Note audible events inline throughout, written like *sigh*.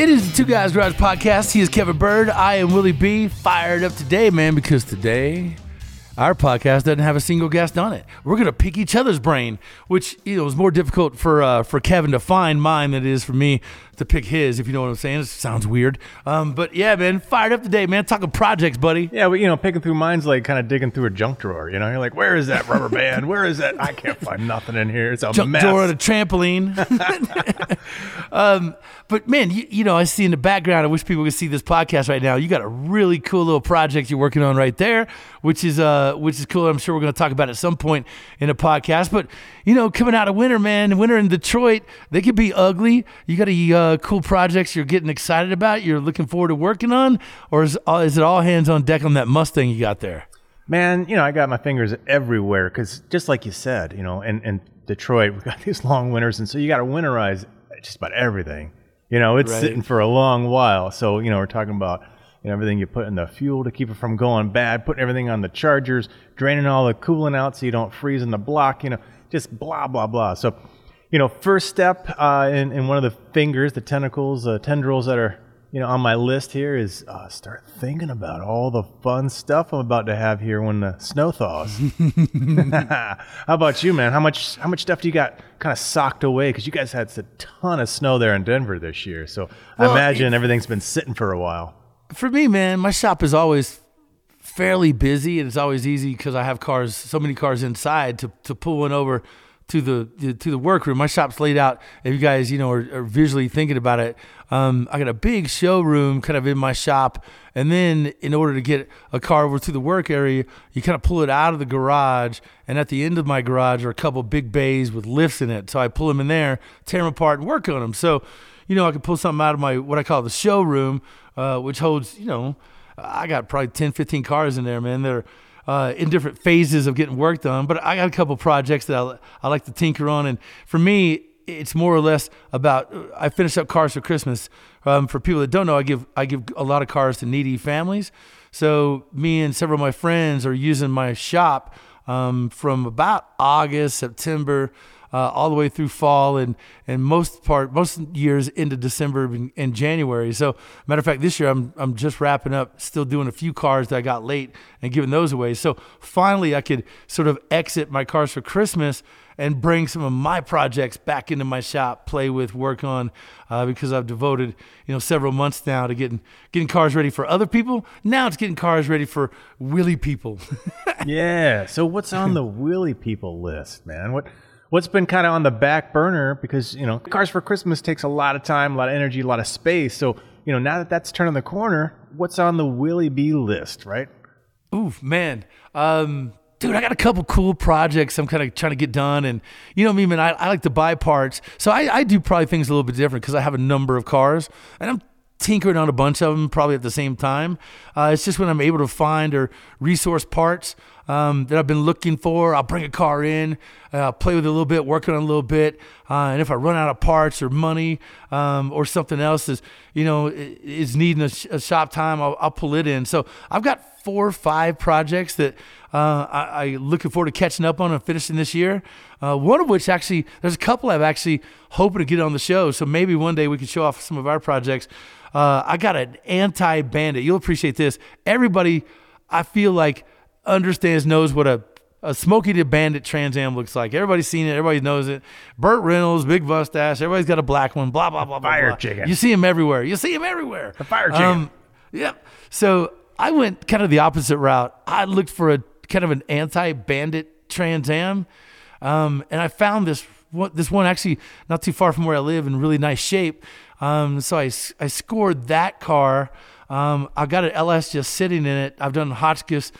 It is the Two Guys Garage Podcast. He is Kevin Bird. I am Willie B. Fired up today, man, because today our podcast doesn't have a single guest on it. We're gonna pick each other's brain, which you know is more difficult for uh, for Kevin to find mine than it is for me to pick his. If you know what I'm saying, it sounds weird. Um, but yeah, man, fired up today, man. Talking projects, buddy. Yeah, but you know, picking through mine's like kind of digging through a junk drawer. You know, you're like, where is that rubber *laughs* band? Where is that? I can't find nothing in here. It's a Jump mess. door on a trampoline. *laughs* *laughs* um, but man, you, you know, I see in the background. I wish people could see this podcast right now. You got a really cool little project you're working on right there, which is uh, which is cool. I'm sure we're going to talk about it at some point in a podcast. But you know, coming out of winter, man, winter in Detroit, they could be ugly. You got a uh, cool projects you're getting excited about. You're looking forward to working on, or is uh, is it all hands on deck on that Mustang you got there? Man, you know, I got my fingers everywhere because just like you said, you know, in, in Detroit, *laughs* we've got these long winters, and so you got to winterize just about everything. You know, it's Right. sitting for a long while. So, you know, we're talking about you know, everything you put in the fuel to keep it from going bad, putting everything on the chargers, draining all the coolant out so you don't freeze in the block, you know, just blah, blah, blah. So, you know, first step uh, in, in one of the fingers, the tentacles, uh, tendrils that are, you know, on my list here is uh, start thinking about all the fun stuff I'm about to have here when the snow thaws. *laughs* How about you, man? How much how much stuff do you got kind of socked away? Because you guys had a ton of snow there in Denver this year, so Well, I imagine everything's been sitting for a while. for me, man, my shop is always fairly busy, and it's always easy because I have cars, so many cars inside to to pull one over to the to the workroom. My shop's laid out. If you guys, you know, are, are visually thinking about it, um, I got a big showroom kind of in my shop, and then in order to get a car over to the work area, you kind of pull it out of the garage, and at the end of my garage are a couple big bays with lifts in it. So I pull them in there, tear them apart, and work on them. So you know, I could pull something out of my what I call the showroom, uh, which holds, you know, I got probably 10, 15 cars in there, man. They're uh, in different phases of getting work done, but I got a couple projects that I, I like to tinker on. And for me, it's more or less about I finish up cars for Christmas. Um, for people that don't know, I give I give a lot of cars to needy families. So me and several of my friends are using my shop um, from about August, September, uh, all the way through fall, and and most part most years into December and, January. So matter of fact, this year I'm I'm just wrapping up, still doing a few cars that I got late and giving those away. So finally, I could sort of exit my cars for Christmas and bring some of my projects back into my shop, play with, work on, uh, because I've devoted you know several months now to getting getting cars ready for other people. Now it's getting cars ready for Willie people. *laughs* yeah. So what's on the Willy people list, man? What what's been kind of on the back burner because you know cars for Christmas takes a lot of time, a lot of energy, a lot of space. So you know now that that's turning the corner, what's on the willie B list, right? Oof, man. Um, dude, I got a couple cool projects I'm kind of trying to get done. And you know me, man, I, I like to buy parts. So I, I do probably things a little bit different because I have a number of cars and I'm tinkering on a bunch of them probably at the same time. Uh, it's just when I'm able to find or resource parts um, that I've been looking for, I'll bring a car in, uh, play with it a little bit, work on it a little bit. Uh, and if I run out of parts or money um, or something else is, you know, is needing a, a shop time, I'll, I'll pull it in. So I've got four or five projects that uh, I, I looking forward to catching up on and finishing this year. Uh, one of which actually, there's a couple I've actually hoping to get on the show. So maybe one day we can show off some of our projects. Uh, I got an anti-bandit. You'll appreciate this. Everybody, I feel like understands knows what a a Smokey the Bandit Trans Am looks like. Everybody's seen it. Everybody knows it. Burt Reynolds, big mustache. Everybody's got a black one. Blah blah blah blah. Fire blah. chicken. You see him everywhere. You see him everywhere. The fire chicken. yep. So I went kind of the opposite route. I looked for a kind of an anti-bandit Trans Am, um, and I found this one, this one actually not too far from where I live in really nice shape. Um, so I scored that car. Um, I got an LS just sitting in it. I've done Hotchkiss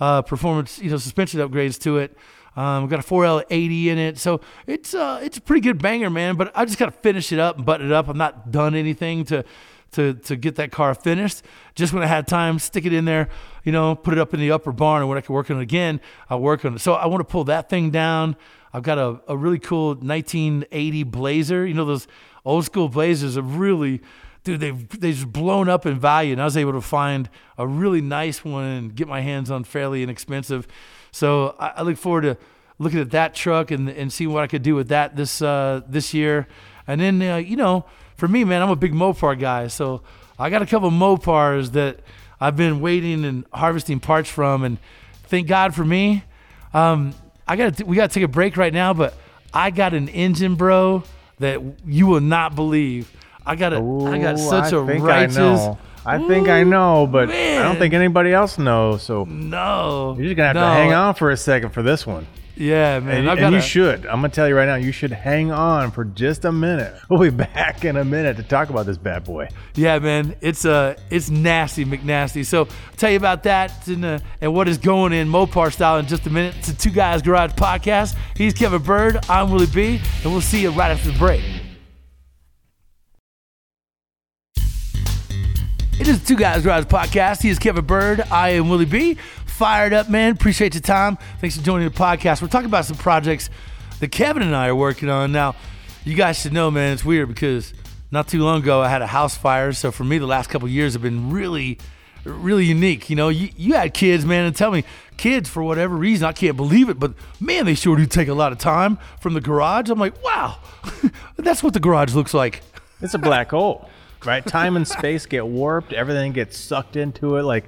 uh, performance, you know, suspension upgrades to it. Um, got a 4L80 in it, so it's uh, it's a pretty good banger, man. But I just got to finish it up and button it up. I'm not done anything to to to get that car finished. Just when I had time, stick it in there, you know, put it up in the upper barn, and when I can work on it again, I'll work on it. So I want to pull that thing down. I've got a, a really cool 1980 Blazer. You know those old school Blazers are really dude, they've they just blown up in value, and I was able to find a really nice one and get my hands on fairly inexpensive. So I, I look forward to looking at that truck and and seeing what I could do with that this uh, this year. And then uh, you know, for me, man, I'm a big Mopar guy. So I got a couple Mopars that I've been waiting and harvesting parts from. And thank God for me. Um, I got we got to take a break right now, but I got an engine, bro, that you will not believe. I got a Ooh, I got such a think righteous. I. I think I know, but I don't think anybody else knows. So No, you're just gonna have no. to hang on for a second for this one. Yeah, man. And, and you a- should. I'm gonna tell you right now. You should hang on for just a minute. *laughs* We'll be back in a minute to talk about this bad boy. Yeah, man, it's uh, it's nasty, McNasty. So I'll tell you about that and, uh, and what is going in Mopar style in just a minute. It's a Two Guys Garage podcast. He's Kevin Bird. I'm Willie B, and we'll see you right after the break. It is Two Guys Garage podcast. He is Kevin Bird. I am Willie B. Fired up, man. Appreciate your time. Thanks for joining the podcast. We're talking about some projects that Kevin and I are working on. Now, you guys should know, man, it's weird because not too long ago I had a house fire. So for me, the last couple years have been really, really unique. You know, you, you had kids, man, and tell me, kids, for whatever reason, I can't believe it, but man, they sure do take a lot of time from the garage. I'm like, wow, *laughs* that's what the garage looks like. It's a black hole, right? Time and space get warped. Everything gets sucked into it. Like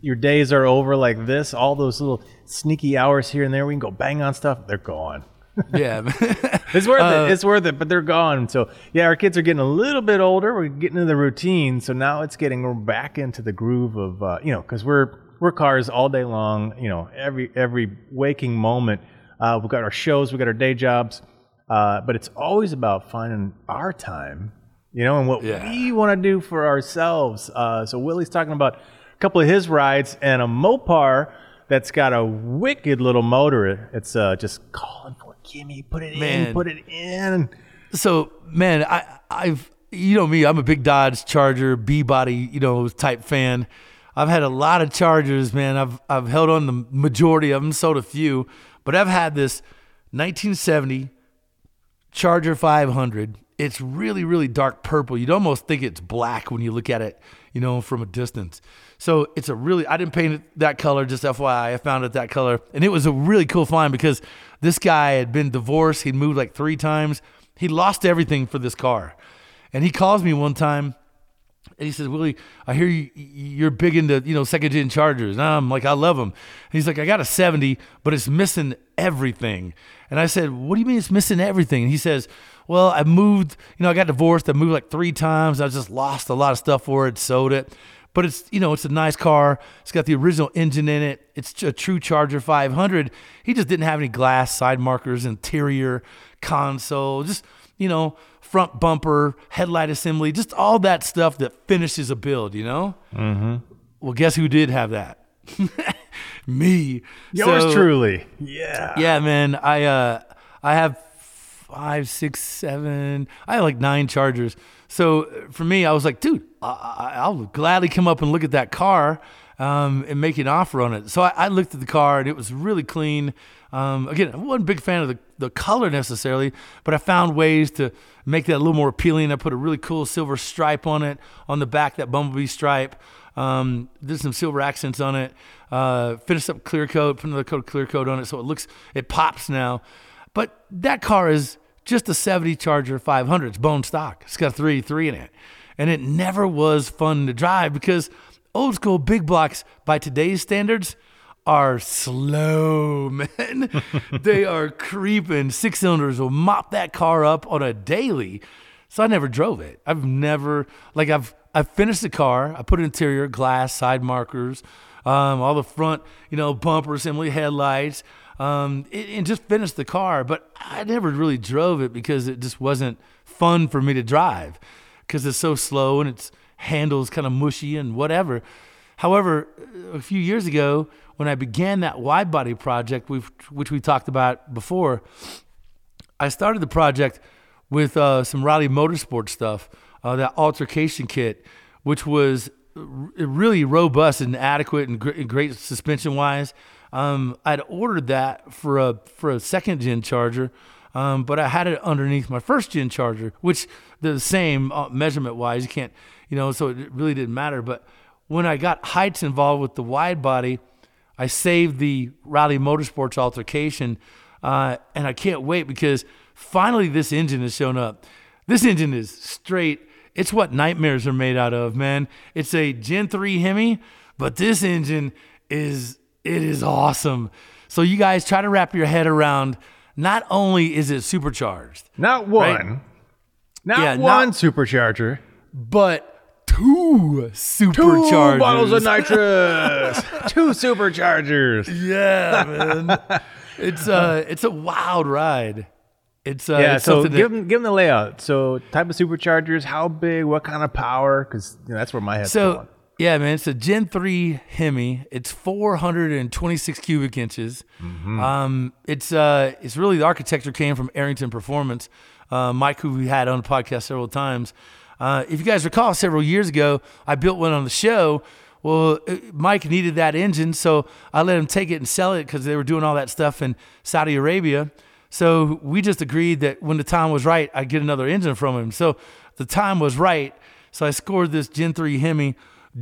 your days are over like this. All those little sneaky hours here and there, we can go bang on stuff. They're gone. *laughs* Yeah. *laughs* It's worth Uh, it. It's worth it, but they're gone. So yeah, our kids are getting a little bit older. We're getting into the routine. So now it's getting we're back into the groove of uh, you know because we're we're cars all day long. You know every every waking moment. Uh, we've got our shows. We have got our day jobs. Uh, but it's always about finding our time. You know, and what Yeah. we want to do for ourselves. Uh, so Willie's talking about a couple of his rides and a Mopar that's got a wicked little motor. It's uh, just calling for Kimmy. Put it Man. in. Put it in. so man, I I've you know me, I'm a big Dodge Charger B body, you know, type fan. I've had a lot of Chargers, man. I've I've held on the majority of them, sold a few, but I've had this 1970 Charger 500. It's really, really dark purple. You'd almost think it's black when you look at it, you know, from a distance. So it's a really, I didn't paint it that color, just FYI. I found it that color. And it was a really cool find because this guy had been divorced. He'd moved like three times. He lost everything for this car. And he calls me one time and he says, Willie, I hear you, you're big into, you know, second gen Chargers. And I'm like, I love them. And he's like, I got a 70, but it's missing everything. And I said, What do you mean it's missing everything? And he says, Well, I moved, you know, I got divorced. I moved like three times. I just lost a lot of stuff for it, sold it. But it's, you know, it's a nice car. It's got the original engine in it. It's a true Charger 500. He just didn't have any glass, side markers, interior, console, just, you know, front bumper, headlight assembly, just all that stuff that finishes a build, you know? Mm-hmm. Well, guess who did have that? *laughs* Me. Yours So- truly. Yeah. yeah, man. I uh I have five, six, seven. I had like nine chargers. So for me, I was like, dude, I, I, I'll gladly come up and look at that car um, and make an offer on it. So I, I looked at the car and it was really clean. Um, again, I wasn't a big fan of the, the color necessarily, but I found ways to make that a little more appealing. I put a really cool silver stripe on it on the back, that bumblebee stripe. Um, did some silver accents on it. Uh, finished up clear coat, put another coat of clear coat on it, so it looks it pops now. But that car is just a 70 Charger 500. It's bone stock. It's got a 383 in it, and it never was fun to drive because old school big blocks by today's standards are slow, *laughs* man. they are creeping. Six cylinders will mop that car up on a daily. So I never drove it. I've never like I've I've finished the car. I put interior glass, side markers, um, all the front, you know, bumper assembly, headlights, um, and just finished the car. But I never really drove it because it just wasn't fun for me to drive because it's so slow and its handles kind of mushy and whatever. However, a few years ago, when I began that wide body project, which we talked about before, I started the project with uh, some Riley Motorsport stuff, uh, that Alter-Kation kit, which was r- really robust and adequate and, gr- and great suspension wise. Um, I'd ordered that for a for a second gen charger, um, but I had it underneath my first gen charger, which the same uh, measurement wise. You can't, you know, so it really didn't matter. But when I got heights involved with the wide body, I saved the Riley Motorsports Alter-Kation, uh, and I can't wait because finally this engine has shown up. This engine is straight it's what nightmares are made out of, man. It's a Gen 3 Hemi, but this engine is it is awesome. So you guys try to wrap your head around not only is it supercharged, Not one. Right. Not Yeah, one not- supercharger. but two superchargers. Two bottles of *laughs* nitrous. Two superchargers. Yeah, *laughs* man. it's uh it's a wild ride. It's uh Yeah, it's so give them give them the layout. So type of superchargers, how big, what kind of power? Because you know, that's where my head's So going. Yeah, man, it's a Gen three Hemi. It's 426 cubic inches. Mm-hmm. Um, it's uh, it's really the architecture came from Arrington Performance. Uh, Mike, who we had on the podcast several times. Uh, if you guys recall, several years ago, I built one on the show. Well, uh, Mike needed that engine, so I let him take it and sell it because they were doing all that stuff in Saudi Arabia. So we just agreed that when the time was right, I'd get another engine from him. So the time was right. So I scored this Gen 3 Hemi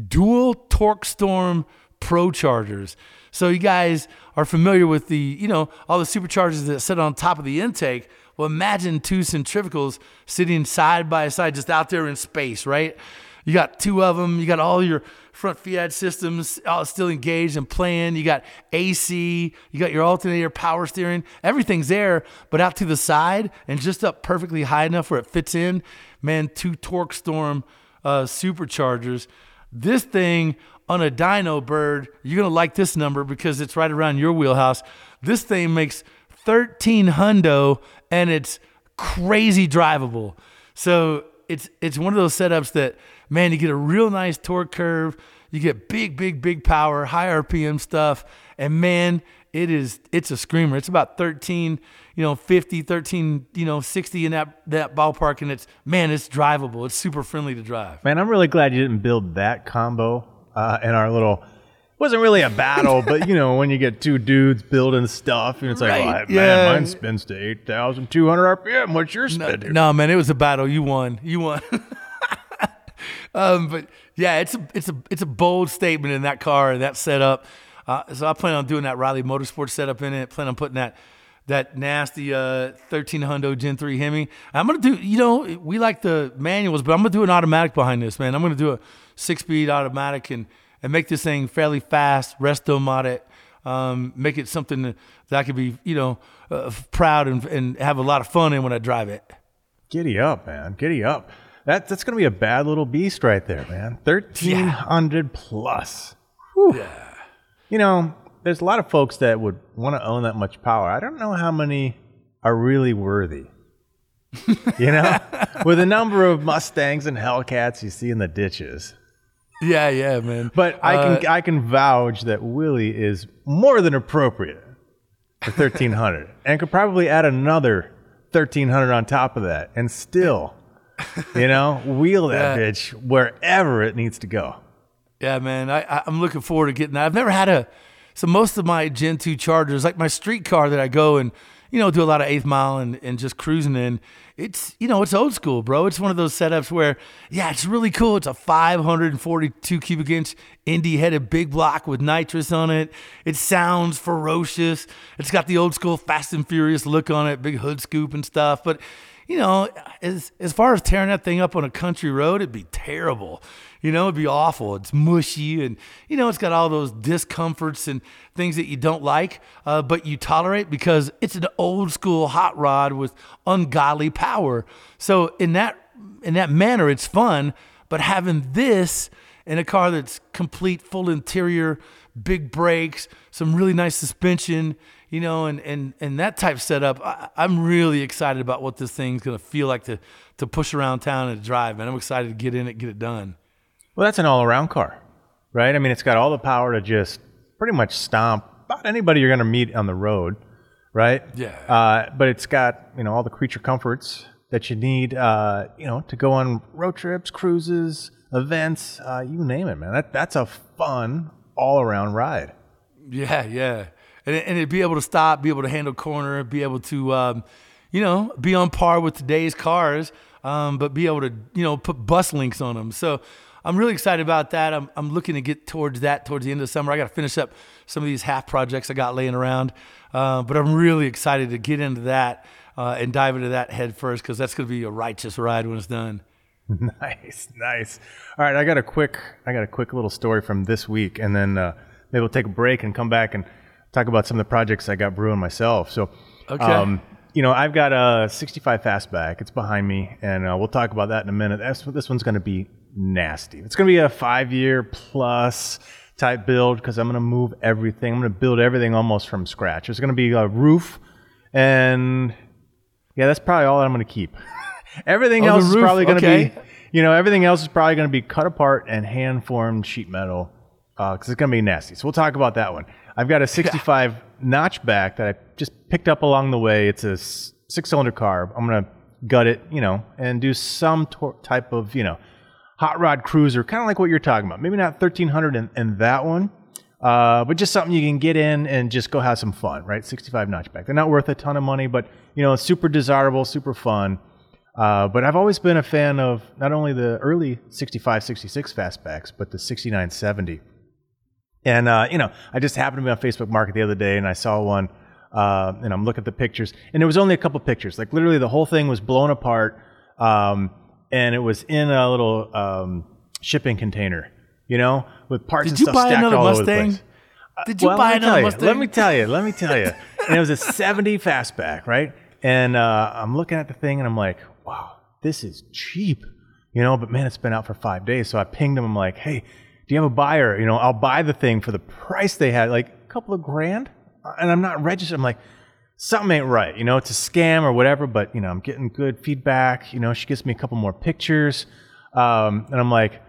dual torque storm pro chargers. So you guys are familiar with the, you know, all the superchargers that sit on top of the intake. Well, imagine two centrifugals sitting side by side just out there in space, right? You got two of them. You got all your front Fiat systems still engaged and playing. You got AC. You got your alternator, power steering. Everything's there, but out to the side and just up perfectly high enough where it fits in. Man, two Torque Storm uh, superchargers. This thing on a dyno bird, you're gonna like this number because it's right around your wheelhouse. This thing makes 13 hundo and it's crazy drivable. So it's it's one of those setups that man, you get a real nice torque curve, you get big, big, big power, high RPM stuff, and man, it is it's a screamer. It's about 13, you know, 50, 13, you know, 60 in that that ballpark, and it's man, it's drivable. It's super friendly to drive. Man, I'm really glad you didn't build that combo uh, in our little. Wasn't really a battle, but you know when you get two dudes building stuff, and it's like, Right, man, yeah. mine spins to eight thousand two hundred RPM. What's your spin? to? No, man, it was a battle. You won. You won. *laughs* um, but yeah, it's a it's a it's a bold statement in that car and that setup. Uh, so I plan on doing that Riley Motorsports setup in it. Plan on putting that that nasty uh, 13 Hundo Gen 3 Hemi. I'm gonna do. You know, we like the manuals, but I'm gonna do an automatic behind this, man. I'm gonna do a six speed automatic and and make this thing fairly fast. Resto mod it. Um, make it something that, that I could be, you know, uh, proud and, and have a lot of fun in when I drive it. Giddy up, man. Giddy up. That, that's going to be a bad little beast right there, man. 1300 plus. Whew. You know, there's a lot of folks that would want to own that much power. I don't know how many are really worthy. you know, *laughs* with the number of Mustangs and Hellcats you see in the ditches. Yeah, yeah, man. But I Uh, can I can vouch that Willie is more than appropriate for *laughs* 1300 and could probably add another 1300 on top of that and still you know wheel that Yeah. bitch wherever it needs to go. Yeah, man. I, I'm looking forward to getting that. I've never had a so most of my Gen 2 Chargers, like my street car that I go and you know do a lot of eighth mile and, and just cruising in. It's you know it's old school, bro. It's one of those setups where yeah, it's really cool. It's a 542 cubic inch Indy headed big block with nitrous on it. It sounds ferocious. It's got the old school Fast and Furious look on it, big hood scoop and stuff. But you know, as as far as tearing that thing up on a country road, it'd be terrible. You know, it'd be awful. It's mushy, and you know, it's got all those discomforts and things that you don't like, uh, but you tolerate because it's an old school hot rod with ungodly power. So in that in that manner, it's fun. But having this in a car that's complete, full interior, big brakes, some really nice suspension, you know, and and and that type setup, I, I'm really excited about what this thing's gonna feel like to to push around town and drive. And I'm excited to get in it, get it done. Well, that's an all-around car, right? I mean, it's got all the power to just pretty much stomp about anybody you're going to meet on the road, right? Yeah. Uh, but it's got you know all the creature comforts that you need, uh, you know, to go on road trips, cruises, events, uh, you name it, man. That that's a fun all-around ride. Yeah, yeah, and and be able to stop, be able to handle corner, be able to, um, you know, be on par with today's cars, um, but be able to, you know, put bus links on them. So I'm really excited about that. I'm I'm looking to get towards that towards the end of the summer. I got to finish up some of these half projects I got laying around, uh, but I'm really excited to get into that uh, and dive into that head first because that's going to be a righteous ride when it's done. *laughs* Nice, nice. All right, I got a quick, I got a quick little story from this week, and then uh, maybe we'll take a break and come back and talk about some of the projects I got brewing myself. So, Okay. you know, I've got a 65 fastback. It's behind me, and uh, we'll talk about that in a minute. That's what this one's going to be nasty. It's going to be a five-year plus type build because I'm going to move everything. I'm going to build everything almost from scratch. It's going to be a roof, and yeah, that's probably all that I'm going to keep. *laughs* everything Oh, else is probably going to okay. be, you know, everything else is probably going to be cut apart and hand formed sheet metal because it's going to be nasty. So we'll talk about that one. I've got a 65 notchback that I just picked up along the way. It's a six cylinder car. I'm going to gut it, you know, and do some tor- type of, you know, hot rod cruiser, kind of like what you're talking about. Maybe not 1300 and, in that one, uh, but just something you can get in and just go have some fun, right? 65 notchback. They're not worth a ton of money, but you know, super desirable, super fun. Uh, but I've always been a fan of not only the early 65, 66 fastbacks, but the 69, 70. And uh, you know, I just happened to be on Facebook Market the other day, and I saw one, uh, and I'm looking at the pictures, and there was only a couple pictures. Like literally, the whole thing was blown apart, um, and it was in a little um, shipping container, you know, with parts Did and you stuff buy stacked another all over the Mustang? place. Did you Well, buy let me tell another you, Mustang? Let me tell you. Let me tell you. *laughs* and it was a 70 fastback, right? And uh, I'm looking at the thing and I'm like, wow, this is cheap, you know. But man, it's been out for five days. So I pinged him. I'm like, hey, you have a buyer? You know, I'll buy the thing for the price they had, like a couple of grand. And I'm not registered. I'm like, something ain't right. You know, it's a scam or whatever. But you know, I'm getting good feedback. You know, she gives me a couple more pictures, um, and I'm like,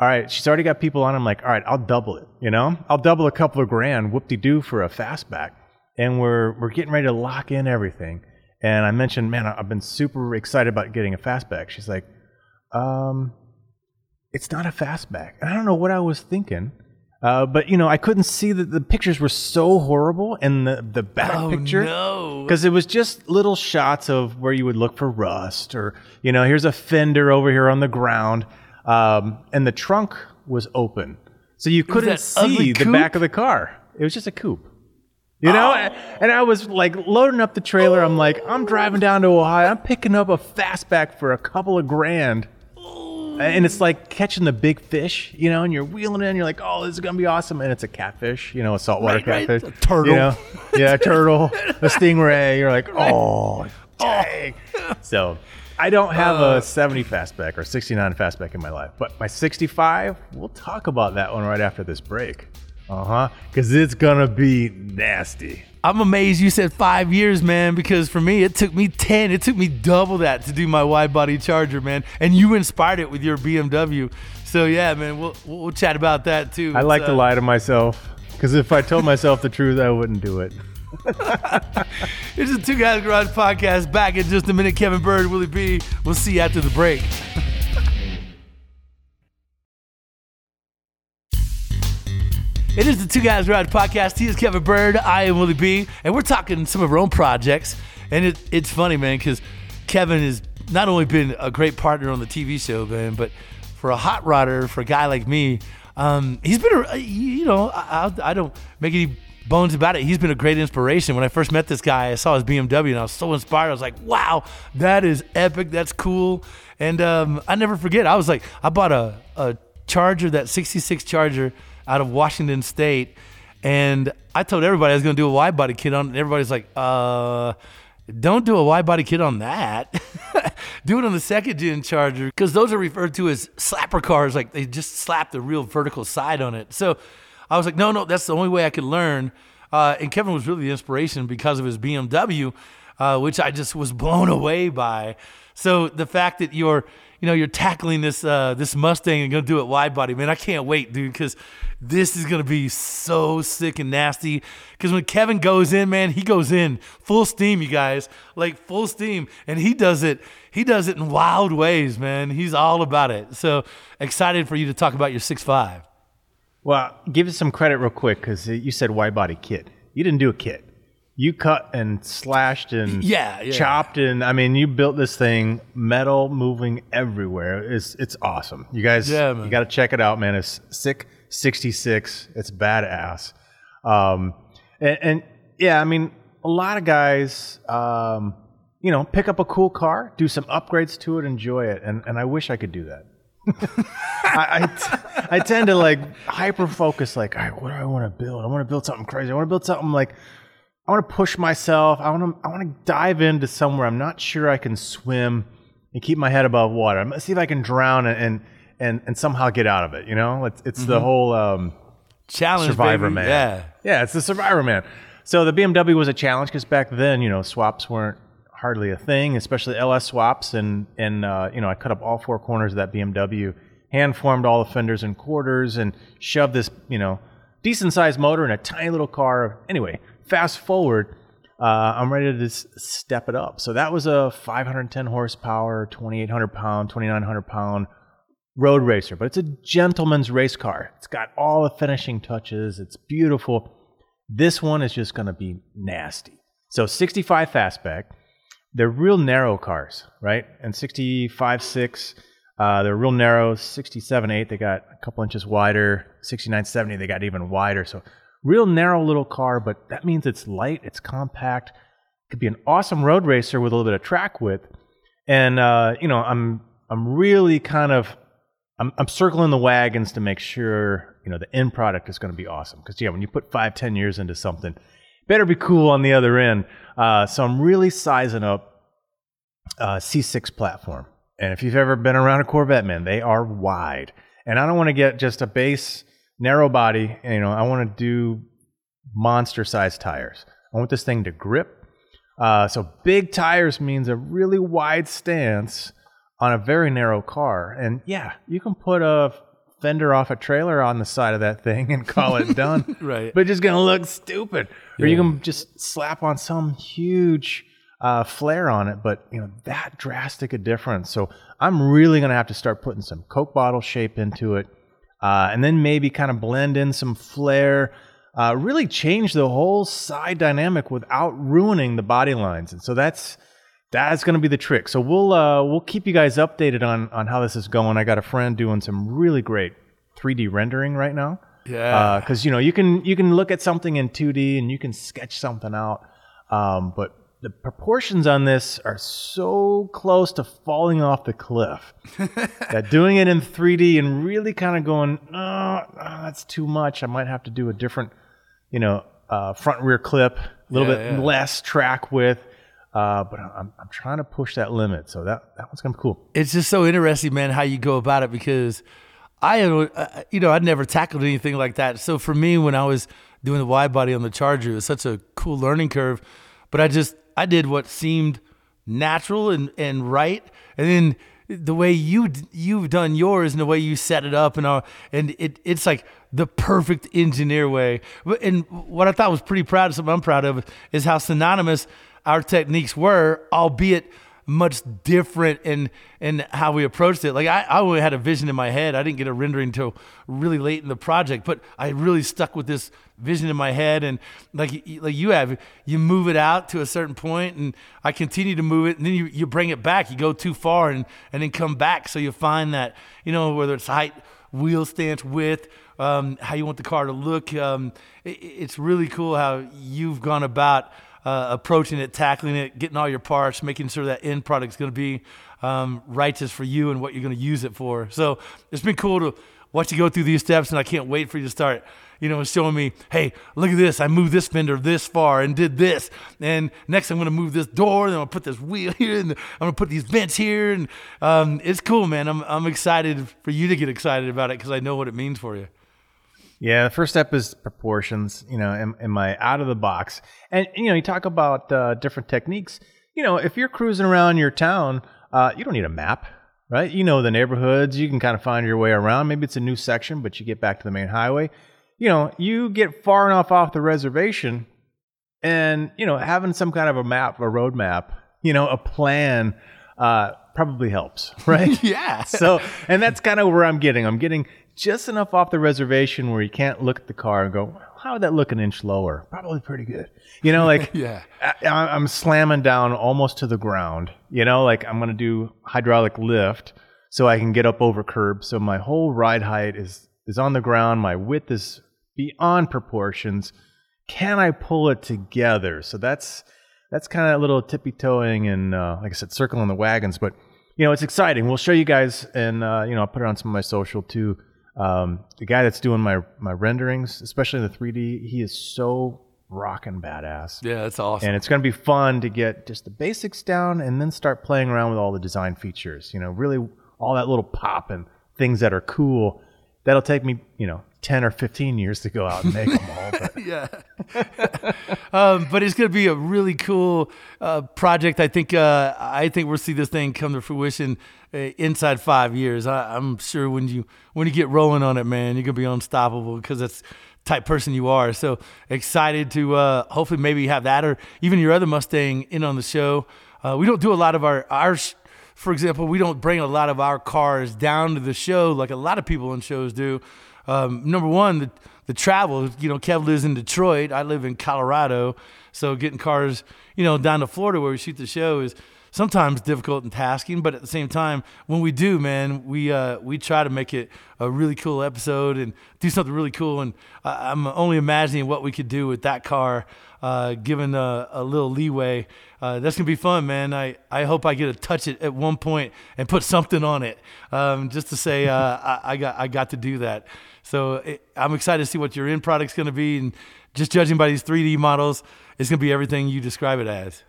all right, she's already got people on. I'm like, all right, I'll double it. You know, I'll double a couple of grand, whoop de doo for a fastback. And we're we're getting ready to lock in everything. And I mentioned, man, I've been super excited about getting a fastback. She's like, um, it's not a fastback. And I don't know what I was thinking. Uh, but you know, I couldn't see that the pictures were so horrible, and the the back Oh, picture no. because it was just little shots of where you would look for rust, or you know, here's a fender over here on the ground, um, and the trunk was open, so you couldn't see the back of the car. It was just a coupe. You know, and I was like loading up the trailer. I'm like, I'm driving down to Ohio. I'm picking up a fastback for a couple of grand, and it's like catching the big fish, you know. And you're wheeling in. And you're like, oh, this is gonna be awesome. And it's a catfish, you know, a saltwater Right, right. catfish, A turtle. you know? *laughs* yeah, a turtle, a stingray. You're like, oh, dang. So. I don't have Uh. a 70 fastback or 69 fastback in my life, but my 65, we'll talk about that one right after this break. Uh huh. Because it's going to be nasty. I'm amazed you said five years, man, because for me, it took me 10. It took me double that to do my wide body charger, man. And you inspired it with your BMW. So, yeah, man, we'll, we'll chat about that too. I like to lie to myself because if I told myself the truth, I wouldn't do it. *laughs* It's the Two Guys Garage podcast. Back in just a minute. Kevin Bird, Willie B. We'll see you after the break. It is the Two Guys Garage podcast. He is Kevin Bird. I am Willie B. And we're talking some of our own projects. And it, it's funny, man, because Kevin has not only been a great partner on the TV show, man, but for a hot rodder, for a guy like me, um, he's been, a, you know, I, I don't make any bones about it. He's been a great inspiration. When I first met this guy, I saw his BMW and I was so inspired. I was like, wow, that is epic. That's cool. And um, I never forget, I was like, I bought a, a Charger, that 66 Charger out of Washington State. And I told everybody I was going to do a wide body kit on. And everybody's like, uh, don't do a wide body kit on that. *laughs* do it on the second gen Charger because those are referred to as slapper cars. Like they just slap the real vertical side on it. So I was like, no, no, that's the only way I could learn. Uh, and Kevin was really the inspiration because of his BMW, uh, which I just was blown *laughs* away by. So the fact that you're, you know, you're tackling this uh, this Mustang and gonna do it wide body, man, I can't wait, dude, because this is gonna be so sick and nasty. Because when Kevin goes in, man, he goes in full steam, you guys, like full steam, and he does it. He does it in wild ways, man. He's all about it. So excited for you to talk about your six five. Well, give us some credit real quick because you said wide body kit. You didn't do a kit. You cut and slashed and *laughs* Yeah, yeah. chopped and I mean you built this thing metal moving everywhere. It's it's awesome. You guys, Yeah, you got to check it out, man. It's sick sixty six. It's badass. Um, and, and yeah, I mean a lot of guys. Um, you know, pick up a cool car, do some upgrades to it, enjoy it, and and I wish I could do that. *laughs* I, I, t- I tend to like hyper focus, like, all right, what do I want to build? I want to build something crazy. I want to build something like, I want to push myself. I want to, I want to dive into somewhere I'm not sure I can swim and keep my head above water. I'm gonna see if I can drown and and and, somehow get out of it. You know, it's it's the whole um, Challenge, Survivor baby. Man. Yeah. yeah, it's the Survivor Man. So the BMW was a challenge because back then, you know, swaps weren't hardly a thing, especially LS swaps. And and uh, you know, I cut up all four corners of that BMW, hand formed all the fenders and quarters, and shoved this, you know, decent sized motor in a tiny little car. Anyway, fast forward. Uh, I'm ready to just step it up. So that was a 510 horsepower, 2,800 pound, 2,900 pound road racer, but it's a gentleman's race car. It's got all the finishing touches. It's beautiful. This one is just going to be nasty. So 65 fastback. They're real narrow cars, right? And 65 6, uh, they're real narrow. 67 8, they got a couple inches wider. 69 70, they got even wider. So real narrow little car, but that means it's light, it's compact. Could be an awesome road racer with a little bit of track width. And uh, you know, I'm I'm really kind of I'm, I'm circling the wagons to make sure you know the end product is going to be awesome. Because yeah, when you put five, ten years into something, better be cool on the other end. Uh, so I'm really sizing up uh, C6 platform. And if you've ever been around a Corvette, man, they are wide. And I don't want to get just a base narrow body. You know, I want to do monster sized tires. I want this thing to grip. Uh, so big tires means a really wide stance on a very narrow car. And yeah, you can put a fender off a trailer on the side of that thing and call it *laughs* done. Right. But it's just gonna look stupid. Or you can just slap on some huge uh, flare on it. But you know that drastic a difference. So I'm really gonna have to start putting some Coke bottle shape into it, uh, and then maybe kind of blend in some flare. Uh, really change the whole side dynamic without ruining the body lines. And so that's that's going to be the trick. So we'll uh, we'll keep you guys updated on on how this is going. I got a friend doing some really great 3D rendering right now. Yeah. Because you know you can you can look at something in 2D and you can sketch something out, um, but the proportions on this are so close to falling off the cliff *laughs* that doing it in 3D and really kind of going, oh, oh, that's too much. I might have to do a different, you know, uh, front rear clip, a little Yeah, bit yeah. less track width. Uh, but I'm, I'm trying to push that limit. So that, that one's going to be cool. it's just so interesting, man, how you go about it because I, uh, you know, I'd never tackled anything like that. So for me, when I was doing the wide body on the Charger, it was such a cool learning curve. But I just, I did what seemed natural and, and right. And then the way you you've done yours and the way you set it up and all, and it it's like the perfect engineer way. And what I thought was pretty proud of, something I'm proud of, is how synonymous our techniques were, albeit much different in in how we approached it. Like I, I had a vision in my head. I didn't get a rendering until really late in the project, but I really stuck with this vision in my head. And like like you have, you move it out to a certain point, and I continue to move it, and then you, you bring it back. You go too far, and and then come back. So you find that you know whether it's height, wheel stance, width. Um, how you want the car to look. Um, it, it's really cool how you've gone about uh, approaching it, tackling it, getting all your parts, making sure that end product is going to be um, righteous for you and what you're going to use it for. So it's been cool to watch you go through these steps, and I can't wait for you to start. You know, showing me, hey, look at this. I moved this fender this far and did this. And next, I'm going to move this door, and I'm going to put this wheel *laughs* here, and I'm going to put these vents here. And um, it's cool, man. I'm, I'm excited for you to get excited about it because I know what it means for you. Yeah, the first step is proportions. You know, am, am I out of the box? And you know, you talk about uh, different techniques. You know, if you're cruising around your town, uh, you don't need a map, right? You know the neighborhoods. You can kind of find your way around. Maybe it's a new section, but you get back to the main highway. You know, you get far enough off the reservation, and you know, having some kind of a map, a road map, you know, a plan, uh, probably helps, *laughs* right? *laughs* Yeah. so, and that's kind of where I'm getting. I'm getting just enough off the reservation where you can't look at the car and go, how would that look an inch lower? Probably pretty good. You know, like *laughs* Yeah. I, I'm slamming down almost to the ground. You know, like I'm going to do hydraulic lift so I can get up over curb. So my whole ride height is is on the ground. My width is beyond proportions. Can I pull it together? So that's that's kind of a little tippy toeing and uh, like I said, circling the wagons. But you know, it's exciting. We'll show you guys, and uh, you know, I'll put it on some of my social too. Um, the guy that's doing my my renderings, especially the 3D, he is so rocking badass. Yeah, that's awesome. And it's going to be fun to get just the basics down and then start playing around with all the design features. You know, really all that little pop and things that are cool. That'll take me, you know, 10 or 15 years to go out and make them all. But. *laughs* yeah. *laughs* um, but it's going to be a really cool uh, project. I think uh, I think we'll see this thing come to fruition uh, inside five years. I, am sure when you when you get rolling on it, man, you're going to be unstoppable because that's type person you are. So excited to uh, hopefully maybe have that or even your other Mustang in on the show. Uh, we don't do a lot of our our for example, we don't bring a lot of our cars down to the show like a lot of people in shows do. Um, number one, the, the travel. You know, Kev lives in Detroit. I live in Colorado, so getting cars, you know, down to Florida where we shoot the show is sometimes difficult and tasking. But at the same time, when we do, man, we uh, we try to make it a really cool episode and do something really cool. And I'm only imagining what we could do with that car uh, given a, a, little leeway. Uh, that's gonna be fun, man. I, I hope I get to touch it at one point and put something on it, um, just to say uh, *laughs* I, I, got I got to do that. So it, I'm excited to see what your end product's gonna be, and just judging by these 3D models, it's gonna be everything you describe it as.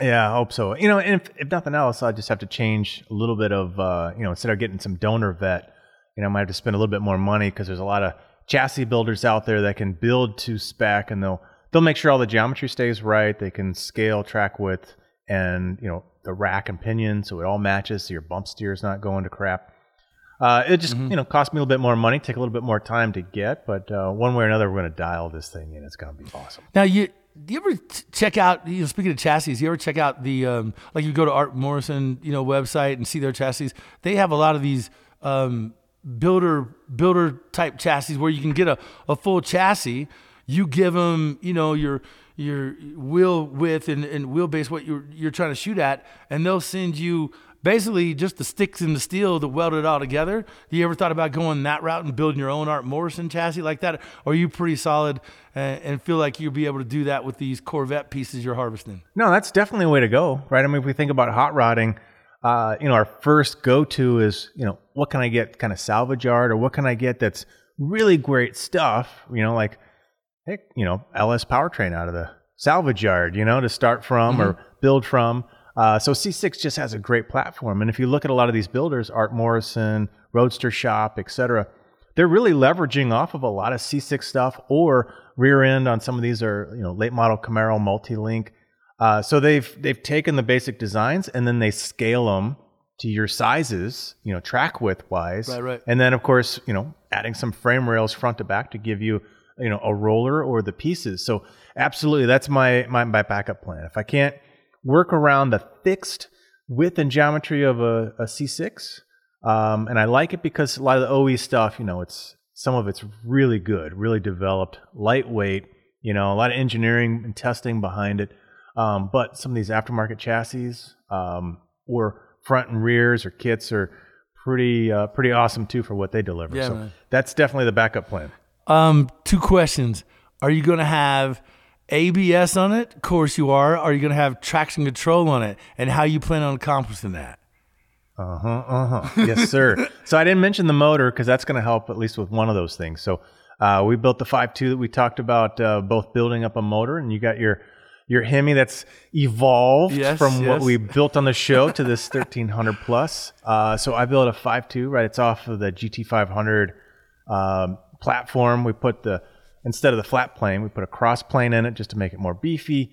Yeah, I hope so. You know, and if, if nothing else, I just have to change a little bit of, uh, you know, instead of getting some donor vet, you know, I might have to spend a little bit more money because there's a lot of chassis builders out there that can build to spec and they'll they'll make sure all the geometry stays right. They can scale track width and you know the rack and pinion so it all matches, so your bump steer is not going to crap. Uh, it just mm-hmm. you know cost me a little bit more money, take a little bit more time to get, but uh, one way or another, we're going to dial this thing in. It's going to be awesome. Now you. Do you ever check out? You know, speaking of chassis, you ever check out the um, like you go to Art Morrison, you know, website and see their chassis? They have a lot of these um, builder builder type chassis where you can get a, a full chassis you give them, you know, your your wheel width and, and wheelbase what you're you're trying to shoot at, and they'll send you basically just the sticks and the steel to weld it all together. Do you ever thought about going that route and building your own Art Morrison chassis like that? Or are you pretty solid and, and, feel like you'll be able to do that with these Corvette pieces you're harvesting? No, that's definitely a way to go, right? I mean, if we think about hot rodding, uh, you know, our first go-to is, you know, what can I get kind of salvage yard or what can I get that's really great stuff, you know, like heck, you know, LS powertrain out of the salvage yard, you know, to start from mm-hmm. or build from. Uh, so C6 just has a great platform. And if you look at a lot of these builders, Art Morrison, Roadster Shop, etc., they're really leveraging off of a lot of C6 stuff or rear end on some of these are, you know, late model Camaro multi-link. Uh, so they've they've taken the basic designs and then they scale them to your sizes, you know, track width wise. Right, right. And then of course, you know, adding some frame rails front to back to give you you know a roller or the pieces. So absolutely, that's my my, my backup plan. If I can't work around the fixed width and geometry of a a C6, um, and I like it because a lot of the OE stuff, you know, it's some of it's really good, really developed, lightweight. You know, a lot of engineering and testing behind it. Um, but some of these aftermarket chassis um, or front and rears or kits are pretty uh, pretty awesome too for what they deliver. Yeah, so man. that's definitely the backup plan. Um, two questions. Are you going to have ABS on it? Of course you are. Are you going to have traction control on it? And how you plan on accomplishing that? Uh huh. Uh huh. yes, *laughs* sir. so I didn't mention the motor because that's going to help at least with one of those things. So uh, we built the five two that we talked about, uh, both building up a motor, and you got your your Hemi that's evolved yes, from yes. what we built on the show to this 1300 plus. Uh, so I built a five two right? It's off of the GT500 um, platform. We put the instead of the flat plane, we put a cross plane in it just to make it more beefy.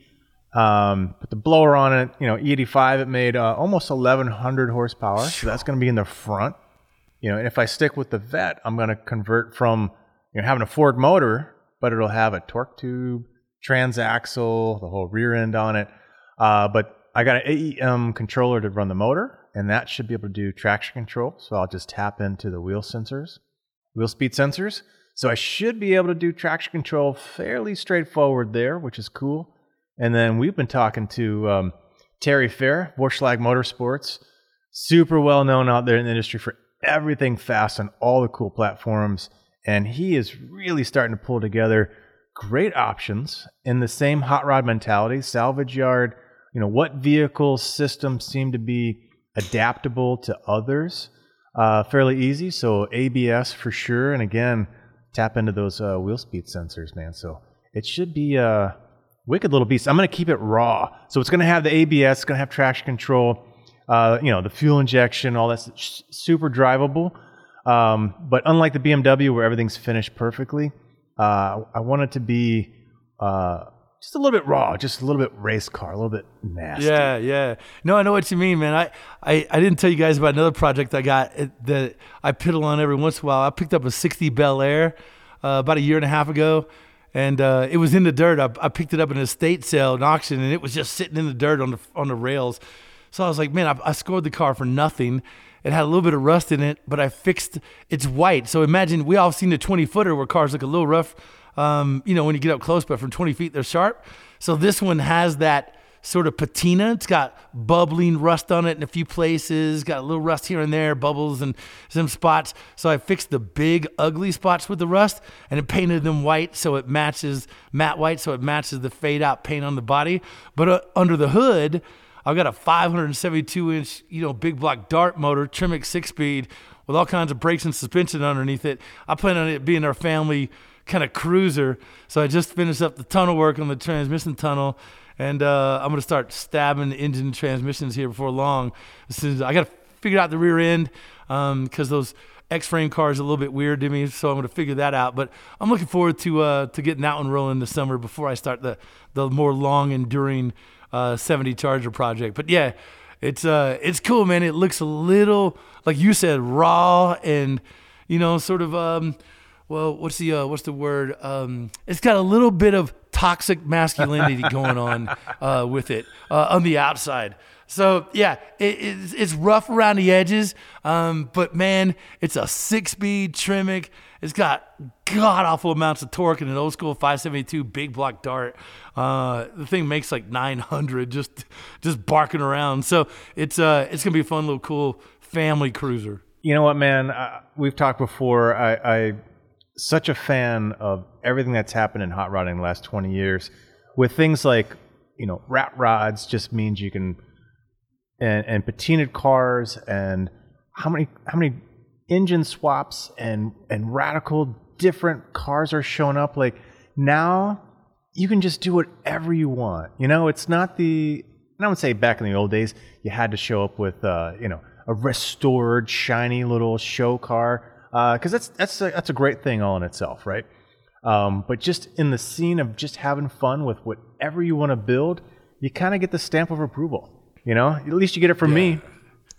Um, put the blower on it. You know, E85 it made uh, almost 1100 horsepower, so that's going to be in the front. You know, and if I stick with the Vet, I'm going to convert from you know having a Ford motor, but it'll have a torque tube, transaxle, the whole rear end on it. Uh, but I got an AEM controller to run the motor, and that should be able to do traction control. So I'll just tap into the wheel sensors, wheel speed sensors, so I should be able to do traction control fairly straightforward there, which is cool. And then we've been talking to um, Terry Fair, Vorshlag Motorsports, super well known out there in the industry for everything fast on all the cool platforms. And he is really starting to pull together great options in the same hot rod mentality, salvage yard, you know, what vehicle systems seem to be adaptable to others uh, fairly easy. So ABS for sure, and again, tap into those uh, wheel speed sensors, man. So it should be a wicked little beast. I'm going to keep it raw. So it's going to have the ABS, it's going to have traction control, uh, you know, the fuel injection, all that's super drivable. Um, but unlike the BMW where everything's finished perfectly, uh, I want it to be uh, just a little bit raw, just a little bit race car, a little bit nasty. Yeah, yeah. No, I know what you mean, man. I, I, I didn't tell you guys about another project I got that I piddle on every once in a while. I picked up a 60 Bel Air uh, about a year and a half ago, and uh, it was in the dirt. I, I picked it up in an estate sale, an auction, and it was just sitting in the dirt on the on the rails. So I was like, man, I, I scored the car for nothing. It had a little bit of rust in it, but I fixed. It's white, so imagine we all seen the 20 footer where cars look a little rough um, you know, when you get up close, but from 20 feet, they're sharp. So this one has that sort of patina. It's got bubbling rust on it in a few places, got a little rust here and there, bubbles and some spots. So I fixed the big, ugly spots with the rust and it painted them white so it matches, matte white, so it matches the fade out paint on the body. But uh, under the hood, I've got a 572 inch, you know, big block dart motor, Tremec six speed with all kinds of brakes and suspension underneath it. I plan on it being our family kind of cruiser. So I just finished up the tunnel work on the transmission tunnel, and uh, I'm gonna start stabbing the engine transmissions here before long. As soon as I got to figure out the rear end because um, those X-frame cars are a little bit weird to me, so I'm gonna figure that out. But I'm looking forward to uh, to getting that one rolling this summer before I start the the more long enduring uh, 70 Charger project. But yeah. It's uh, it's cool, man. It looks a little like you said, raw and you know, sort of um, well, what's the uh, what's the word? Um, it's got a little bit of toxic masculinity going on uh, with it uh, on the outside. So yeah, it, it's, it's rough around the edges, um, but man, it's a six-speed Tremec. It's got god awful amounts of torque in an old school 572 big block dart. Uh, the thing makes like 900 just just barking around. So it's uh it's gonna be a fun little cool family cruiser. You know what, man? Uh, we've talked before. I, I such a fan of everything that's happened in hot rodding in the last 20 years. With things like, you know, rat rods just means you can, and, and patinaed cars, and how many how many engine swaps and and radical different cars are showing up. Like now, you can just do whatever you want. You know, it's not the. and I would say back in the old days, you had to show up with, uh, you know, a restored, shiny little show car because uh, that's that's a, that's a great thing all in itself, right? Um, but just in the scene of just having fun with whatever you want to build, you kind of get the stamp of approval. You know, at least you get it from yeah. me.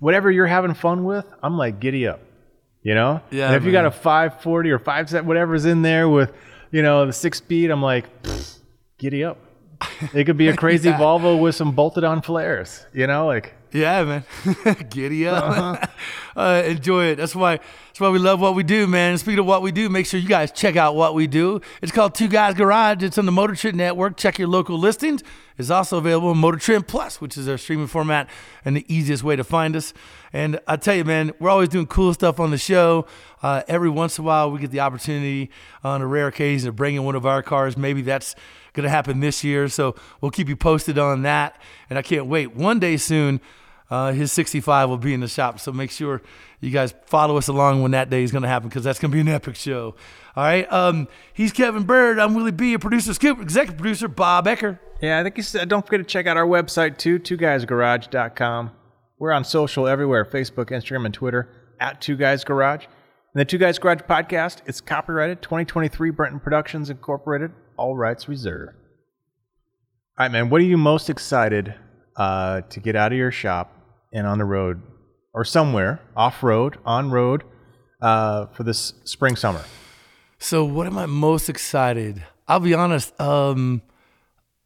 Whatever you're having fun with, I'm like giddy up. You know, yeah. And if man. you got a 540 or five set, whatever's in there with, you know, the six speed, I'm like, giddy up. It could be a *laughs* crazy yeah. Volvo with some bolted on flares. You know, like yeah, man. *laughs* Giddy up. Uh-huh. *laughs* uh, enjoy it. That's why that's why we love what we do, man. speaking of what we do, make sure you guys check out what we do. It's called Two Guys Garage. It's on the Motor Trend Network. Check your local listings. It's also available on Motor Trend Plus, which is our streaming format and the easiest way to find us. And I tell you, man, we're always doing cool stuff on the show. Uh, every once in a while, we get the opportunity on a rare occasion to bring in one of our cars. Maybe that's going to happen this year. So we'll keep you posted on that. And I can't wait. One day soon, uh, his 65 will be in the shop. So make sure you guys follow us along when that day is going to happen because that's going to be an epic show. All right. Um, he's Kevin Byrd. I'm Willie B, a producer, scoop, executive producer, Bob Ecker. Yeah, I think you said, don't forget to check out our website too, twoguysgarage.com. We're on social everywhere Facebook, Instagram, and Twitter at Two Guys Garage. And the Two Guys Garage podcast, it's copyrighted 2023 Brenton Productions Incorporated, all rights reserved. All right, man, what are you most excited uh, to get out of your shop and on the road or somewhere off road, on road uh, for this spring summer? So, what am I most excited? I'll be honest. Um,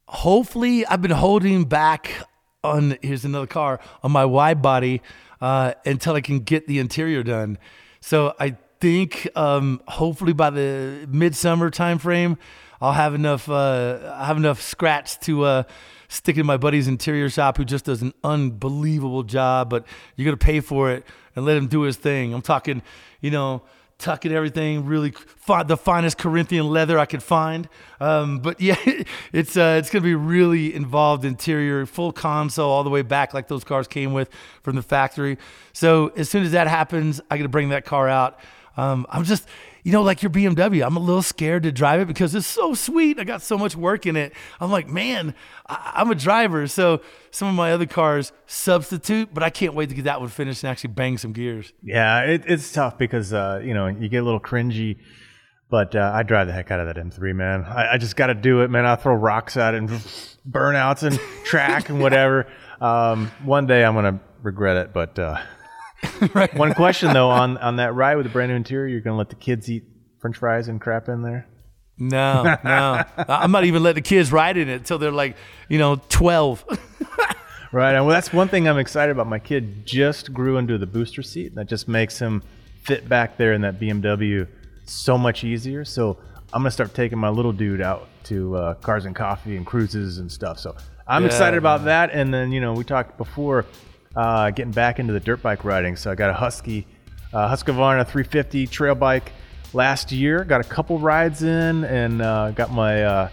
hopefully, I've been holding back on here's another car on my wide body uh, until I can get the interior done. So I think um, hopefully by the midsummer time frame, I'll have enough uh, I have enough scratch to uh, stick in my buddy's interior shop who just does an unbelievable job. But you're gonna pay for it and let him do his thing. I'm talking, you know, tucking everything really fi- the finest Corinthian leather I could find. Um, but *laughs* yeah, it's uh, it's gonna be really involved interior, full console all the way back like those cars came with from the factory. So as soon as that happens, I got to bring that car out. Um, I'm just, you know, like your BMW, I'm a little scared to drive it because it's so sweet. I got so much work in it. I'm like, man, I- I'm a driver. So some of my other cars substitute, but I can't wait to get that one finished and actually bang some gears. Yeah, it, it's tough because uh, you know you get a little cringy, but uh, I drive the heck out of that M3, man. I, I just got to do it, man. I throw rocks at it and *laughs* burnouts and track and *laughs* whatever. Um, one day I'm gonna regret it, but uh, *laughs* right. one question though on on that ride with the brand new interior, you're gonna let the kids eat French fries and crap in there. No, no. *laughs* I'm not even letting the kids ride in it until they're like, you know, 12. *laughs* Right, and well, that's one thing I'm excited about. My kid just grew into the booster seat, and that just makes him fit back there in that BMW so much easier. So I'm gonna start taking my little dude out to uh, cars and coffee and cruises and stuff. So I'm Yeah, excited about that. And then you know we talked before uh, getting back into the dirt bike riding. So I got a Husky, uh, Husqvarna 350 trail bike last year. Got a couple rides in, and uh, got my uh,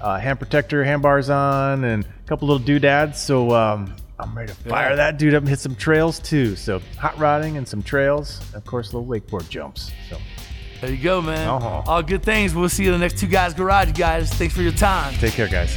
uh, hand protector, handbars on, and a couple little doodads. So um, I'm ready to fire Yeah. that dude up and hit some trails too. So hot rodding and some trails, of course, little wakeboard jumps. So There you go, man. Uh-huh. All good things. We'll see you in the next Two Guys Garage, guys. Thanks for your time. take care, guys.